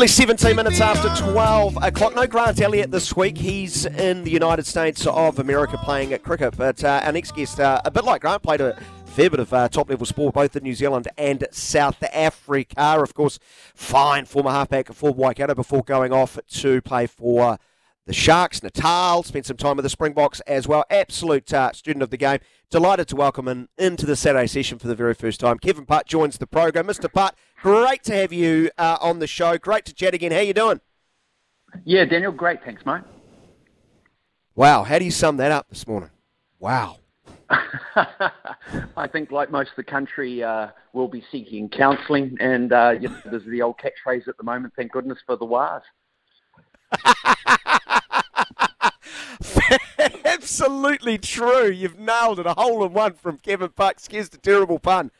Nearly 17 minutes after 12 o'clock. No Grant Elliott this week. He's in the United States of America playing at cricket. But uh, our next guest, uh, a bit like Grant, played a fair bit of uh, top level sport both in New Zealand and South Africa. Of course, fine former halfback for Waikato before going off to play for the Sharks, Natal, spent some time with the Springboks as well. Absolute uh, student of the game. Delighted to welcome him into the Saturday session for the very first time. Kevin Putt joins the program. Mr. Putt, great to have you uh, on the show. Great to chat again. How you doing? Yeah, Daniel, great. Thanks, mate. Wow, how do you sum that up this morning? Wow. I think, like most of the country, uh, we'll be seeking counselling, and uh, you know, there's the old catchphrase at the moment. Thank goodness for the wires. Absolutely true. You've nailed it. A hole in one from Kevin Putt. Excuse the terrible pun.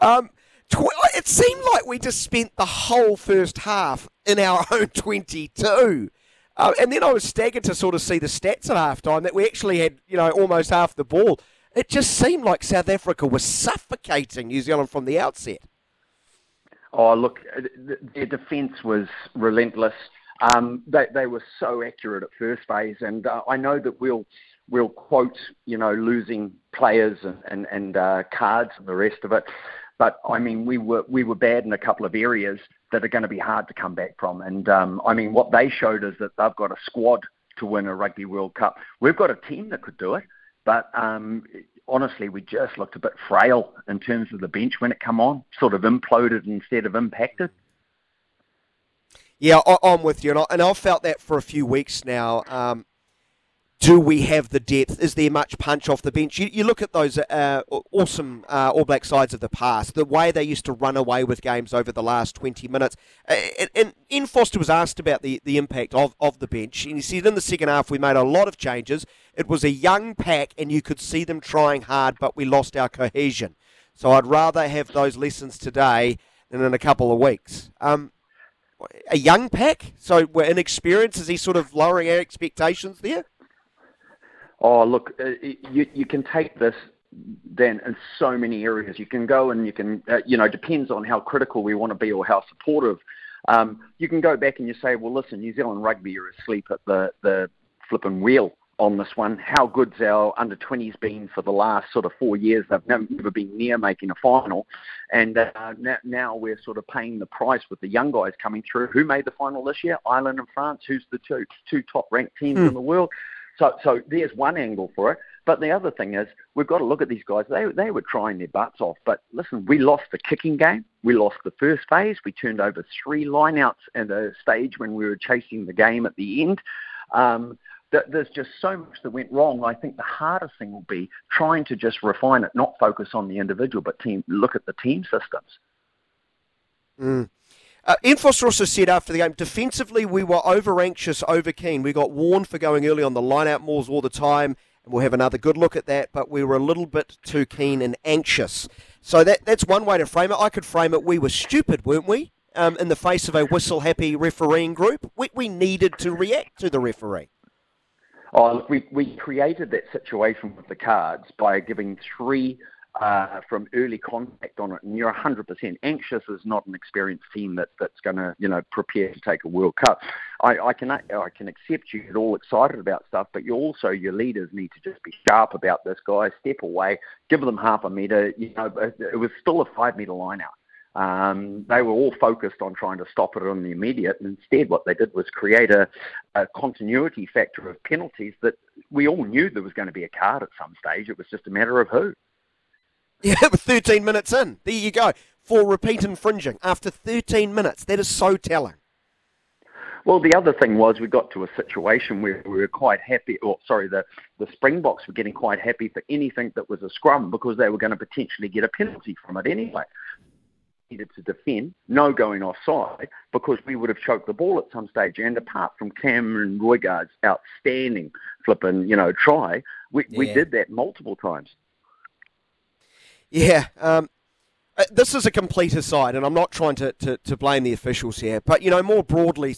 Um, tw- it seemed like we just spent the whole first half in our own 22. Uh, and then I was staggered to sort of see the stats at halftime that we actually had, you know, almost half the ball. It just seemed like South Africa was suffocating New Zealand from the outset. Oh, look, their defence was relentless. Um, they, they were so accurate at first phase, and uh, I know that we'll we'll quote, you know, losing players and and, and uh, cards and the rest of it. But I mean, we were we were bad in a couple of areas that are going to be hard to come back from. And um, I mean, what they showed is that they've got a squad to win a Rugby World Cup. We've got a team that could do it, but um, honestly, we just looked a bit frail in terms of the bench when it come on, sort of imploded instead of impacted. Yeah, I'm with you, and I've felt that for a few weeks now. Um, do we have the depth? Is there much punch off the bench? You, you look at those uh, awesome uh, All Black sides of the past, the way they used to run away with games over the last 20 minutes. And, and Ian Foster was asked about the, the impact of, of the bench, and he said in the second half we made a lot of changes. It was a young pack, and you could see them trying hard, but we lost our cohesion. So I'd rather have those lessons today than in a couple of weeks. Um, a young pack, so we're inexperienced. Is he sort of lowering our expectations there? Oh, look, uh, you you can take this then in so many areas. You can go and you can, uh, you know, depends on how critical we want to be or how supportive. Um, you can go back and you say, well, listen, New Zealand rugby are asleep at the the flipping wheel on this one. How good's our under 20s been for the last sort of four years? They've never been near making a final, and uh, now, we're sort of paying the price with the young guys coming through. Who made the final this year? Ireland and France. Who's the two two top ranked teams in the world? So, so there's one angle for it. But the other thing is, we've got to look at these guys. They, they were trying their butts off. But listen, we lost the kicking game. We lost the first phase. We turned over three lineouts at a stage when we were chasing the game at the end. Um, th- there's just so much that went wrong. I think the hardest thing will be trying to just refine it, not focus on the individual, but team. Look at the team systems. Uh, also said after the game, defensively we were over anxious, over keen. We got warned for going early on the line-out mauls all the time, and we'll have another good look at that. But we were a little bit too keen and anxious. So that that's one way to frame it. I could frame it: we were stupid, weren't we? Um, in the face of a whistle-happy refereeing group, we, we needed to react to the referee. Oh, look, we, we created that situation with the cards by giving three uh, from early contact on it, and you're 100% anxious is not an experienced team that, that's going to, you know, prepare to take a World Cup. I, I can I can accept you get all excited about stuff, but you also your leaders need to just be sharp about this, guys. Step away, give them half a meter. You know, it was still a five meter line out. Um, they were all focused on trying to stop it on the immediate, and instead, what they did was create a, a continuity factor of penalties that we all knew there was going to be a card at some stage. It was just a matter of who. Yeah, we're 13 minutes in. There you go. For repeat infringing after 13 minutes. That is so telling. Well, the other thing was we got to a situation where we were quite happy, or sorry, the, the Springboks were getting quite happy for anything that was a scrum because they were going to potentially get a penalty from it anyway. Needed to defend, no going offside, because we would have choked the ball at some stage. And apart from Cameron Roigard's outstanding flipping, you know, try, we, yeah. we did that multiple times. Yeah, um, uh, this is a complete aside, and I'm not trying to, to, to blame the officials here, but you know, more broadly,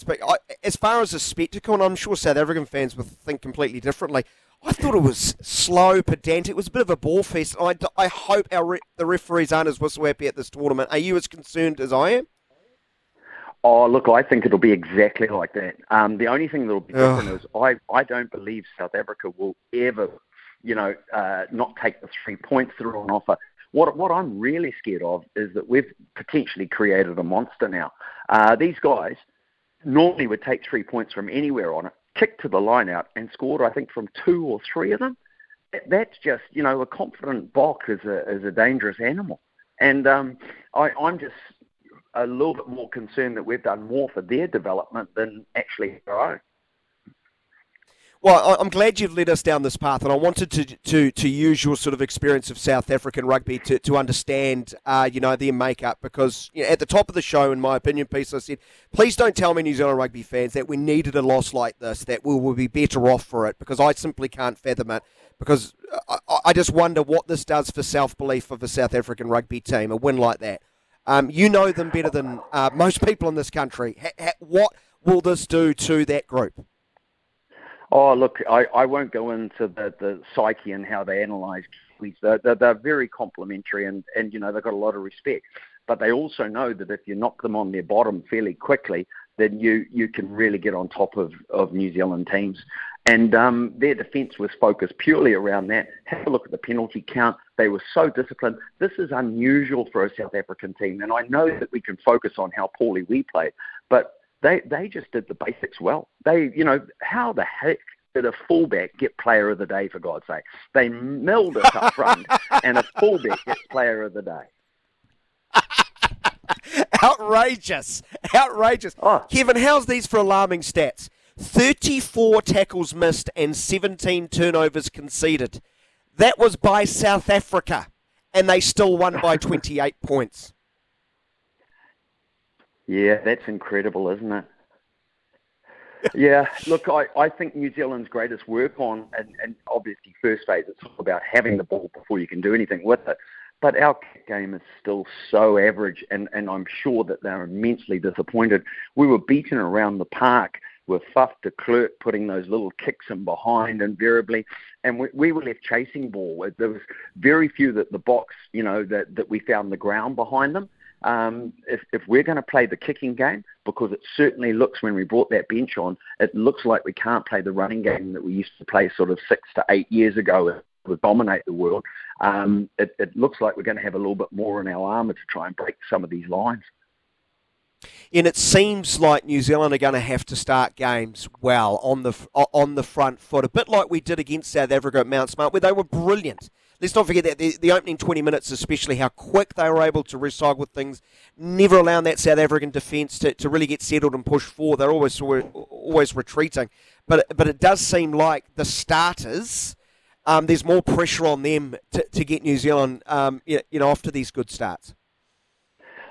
as far as a spectacle, and I'm sure South African fans would think completely differently. I thought it was slow, pedantic. It was a bit of a ball fest. I, I hope our re- the referees aren't as whistle happy at this tournament. Are you as concerned as I am? Oh, look, I think it'll be exactly like that. Um, the only thing that'll be different is I, I don't believe South Africa will ever, you know, uh, not take the three points that are on offer. What, what I'm really scared of is that we've potentially created a monster now. Uh, these guys normally would take three points from anywhere on it, kick to the line out, and scored, I think, from two or three of them. That's just, you know, a confident Bok is a, is a dangerous animal. And um, I, I'm just a little bit more concerned that we've done more for their development than actually our own. Well, I'm glad you've led us down this path, and I wanted to to, to use your sort of experience of South African rugby to, to understand, uh, you know, their makeup. Because you know, at the top of the show, in my opinion piece, I said, please don't tell me New Zealand rugby fans that we needed a loss like this, that we will be better off for it, because I simply can't fathom it. Because I, I just wonder what this does for self belief of a South African rugby team, a win like that. Um, you know them better than uh, most people in this country. Ha, ha, what will this do to that group? Oh, look, I, I won't go into the, the psyche and how they analyse Kiwis. They're, they're, they're very complimentary and, and, you know, they've got a lot of respect. But they also know that if you knock them on their bottom fairly quickly, then you, you can really get on top of, of New Zealand teams. And um, their defence was focused purely around that. Have a look at the penalty count. They were so disciplined. This is unusual for a South African team. And I know that we can focus on how poorly we played, but they they just did the basics well. They, you know, how the heck did a fullback get player of the day for God's sake? They milled us up front, and a fullback gets player of the day. outrageous, outrageous. Oh. Kevin, how's these for alarming stats? 34 tackles missed and 17 turnovers conceded. That was by South Africa, and they still won by 28 points. Yeah, that's incredible, isn't it? yeah, look, I, I think New Zealand's greatest work on, and, and obviously first phase, it's all about having the ball before you can do anything with it. But our kick game is still so average, and, and I'm sure that they're immensely disappointed. We were beaten around the park with Faf de Klerk putting those little kicks in behind invariably, and we, we were left chasing ball. There was very few that the Boks, you know, that, that we found the ground behind them um, if, if we're going to play the kicking game, because it certainly looks when we brought that bench on, it looks like we can't play the running game that we used to play sort of six to eight years ago to dominate the world. Um, it, it looks like we're going to have a little bit more in our armour to try and break some of these lines. And it seems like New Zealand are going to have to start games well on the on the front foot, a bit like we did against South Africa at Mount Smart, where they were brilliant let's not forget that the, the, opening 20 minutes, especially how quick they were able to recycle things, never allowing that South African defence to, to really get settled and push forward. They're always always retreating. But, but it does seem like the starters, um, there's more pressure on them to, to get New Zealand um, you know, off to these good starts.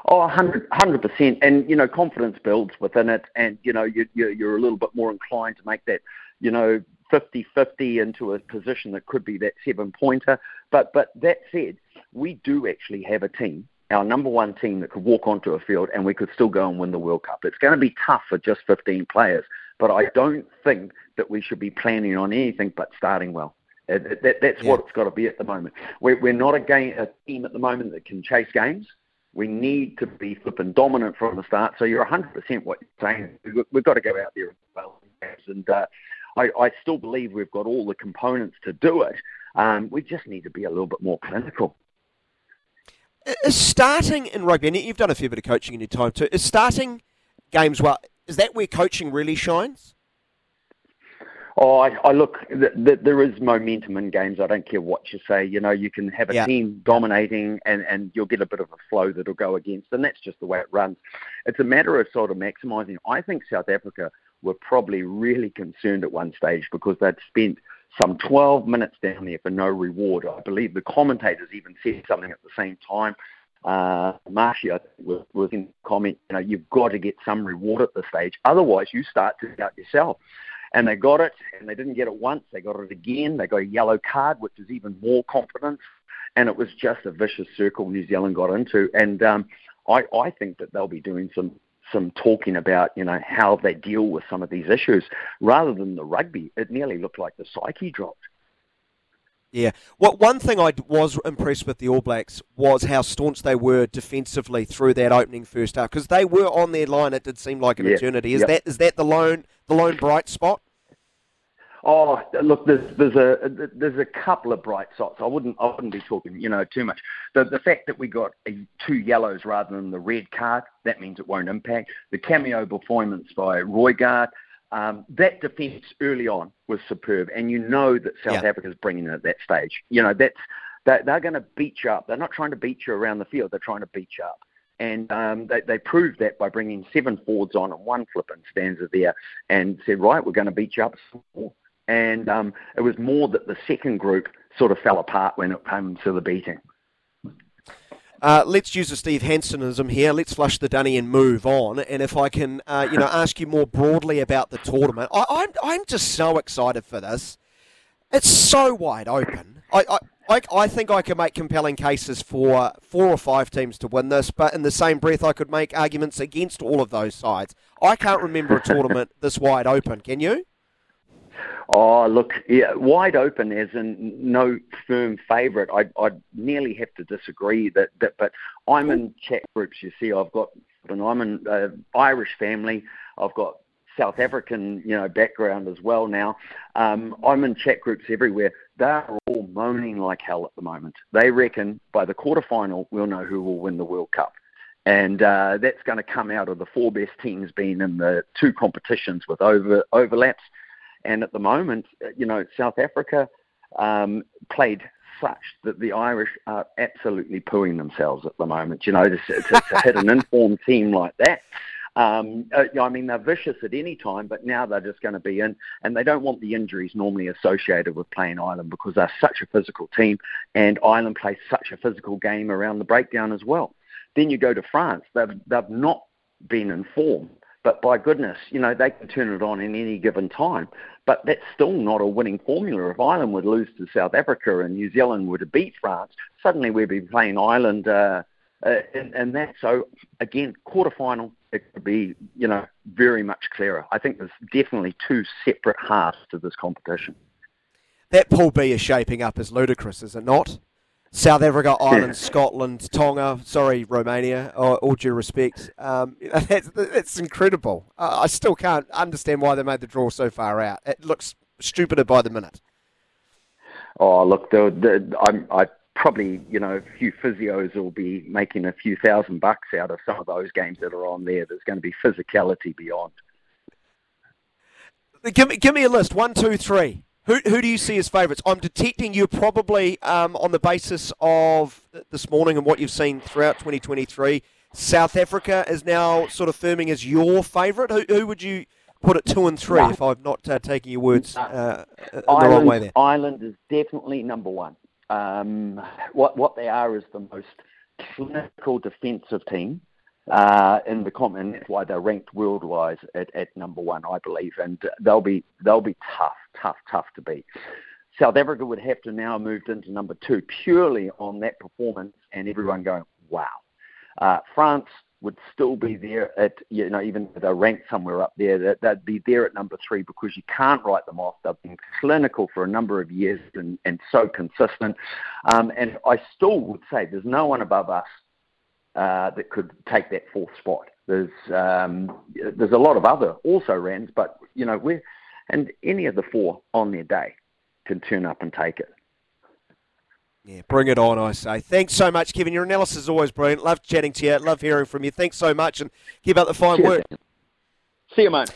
Oh, 100 percent, and you know, confidence builds within it, and you know, you, you, you're a little bit more inclined to make that, you know, 50-50 into a position that could be that seven pointer. But but that said, we do actually have a team, our number one team that could walk onto a field and we could still go and win the World Cup. It's going to be tough for just 15 players, but I don't think that we should be planning on anything but starting well. That, that, that's yeah. what it's got to be at the moment. We're, we're not a, game, a team at the moment that can chase games. We need to be flipping dominant from the start. So you're 100% what you're saying. We've got to go out there and uh, I, I still believe we've got all the components to do it. Um, we just need to be a little bit more clinical. Is starting in rugby, and you've done a fair bit of coaching in your time too, is starting games well, is that where coaching really shines? Oh, I, I look. Th- th- there is momentum in games. I don't care what you say. You know, you can have a Yeah. team dominating, and and you'll get a bit of a flow that'll go against, and that's just the way it runs. It's a matter of sort of maximising. I think South Africa were probably really concerned at one stage because they'd spent some 12 minutes down there for no reward. I believe the commentators even said something at the same time. Uh, think, was, was in comment, you know, you've got to get some reward at this stage. Otherwise, you start to doubt yourself. And they got it, and they didn't get it once. They got it again. They got a yellow card, which is even more confidence. And it was just a vicious circle New Zealand got into. And um, I, I think that they'll be doing some some talking about, you know, how they deal with some of these issues rather than the rugby. It nearly looked like the psyche dropped. Yeah. What one thing I was impressed with the All Blacks was how staunch they were defensively through that opening first half because they were on their line. It did seem like an Yeah. eternity. Is Yep. that is that the lone the lone bright spot? Oh, look, there's there's a there's a couple of bright spots. I wouldn't I wouldn't be talking you know too much. The the fact that we got a, two yellows rather than the red card that means it won't impact. The cameo performance by Roigard, um, that defence early on was superb, and you know that South Yeah. Africa's bringing it at that stage. You know that's that they're going to beat you up. They're not trying to beat you around the field. They're trying to beat you up. And um, they, they proved that by bringing seven forwards on and one flipping stanza there and said, right, we're going to beat you up and um, it was more that the second group sort of fell apart when it came to the beating. Uh, let's use a Steve Hansenism here. Let's flush the dunny and move on. And if I can, uh, you know, ask you more broadly about the tournament, I, I'm I'm just so excited for this. It's so wide open. I, I, I, I think I can make compelling cases for four or five teams to win this, but in the same breath, I could make arguments against all of those sides. I can't remember a tournament this wide open. Can you? Oh, look, yeah, wide open as in no firm favourite. I I nearly have to disagree that, that but I'm in chat groups. You see, I've got and I'm in uh, Irish family. I've got South African, you know, background as well now. Um, I'm in chat groups everywhere. They're all moaning like hell at the moment. They reckon by the quarterfinal we'll know who will win the World Cup. And uh, that's going to come out of the four best teams being in the two competitions with over overlaps. And at the moment, uh, you know, South Africa um, played such that the Irish are absolutely pooing themselves at the moment. You know, to, to, to hit an informed team like that. Um, uh, I mean, they're vicious at any time, but now they're just going to be in, and they don't want the injuries normally associated with playing Ireland because they're such a physical team, and Ireland plays such a physical game around the breakdown as well. Then you go to France; they've they've not been informed, but by goodness, you know they can turn it on in any given time. But that's still not a winning formula. If Ireland would lose to South Africa and New Zealand were to beat France, suddenly we'd be playing Ireland. Uh, uh, and, and that so again quarterfinal it could be you know very much clearer. I think there's definitely two separate halves to this competition. That Pool B is shaping up as ludicrous, is it not? South Africa, Ireland, Scotland, Tonga, sorry, Romania, all, all due respect. Um, that's, that's incredible. Uh, I still can't understand why they made the draw so far out. It looks stupider by the minute. Oh look, the, the, I'm, I probably you know a few physios will be making a few thousand bucks out of some of those games that are on there. There's going to be physicality beyond. Give me, give me a list. One, two, three. Who, who do you see as favourites? I'm detecting you probably um, on the basis of this morning and what you've seen throughout 2023. South Africa is now sort of firming as your favourite. Who, who would you put at two and three No. if I'm not uh, taking your words uh, in the wrong way there? Ireland is definitely number one. Um, what what they are is the most clinical defensive team uh, in the comp, and that's why they're ranked worldwide at, at number one, I believe. And they'll be they'll be tough, tough, tough to beat. South Africa would have to now move into number two purely on that performance, and everyone going, wow. Uh, France would still be there at, you know, even if they're ranked somewhere up there, they'd be there at number three because you can't write them off. They've been clinical for a number of years and, and so consistent. Um, and I still would say there's no one above us uh, that could take that fourth spot. There's um, there's a lot of other also Rans, but you know we're and any of the four on their day can turn up and take it. Yeah, bring it on, I say. Thanks so much, Kevin. Your analysis is always brilliant. Love chatting to you. Love hearing from you. Thanks so much, and keep up the fine Cheers, work. See you, mate.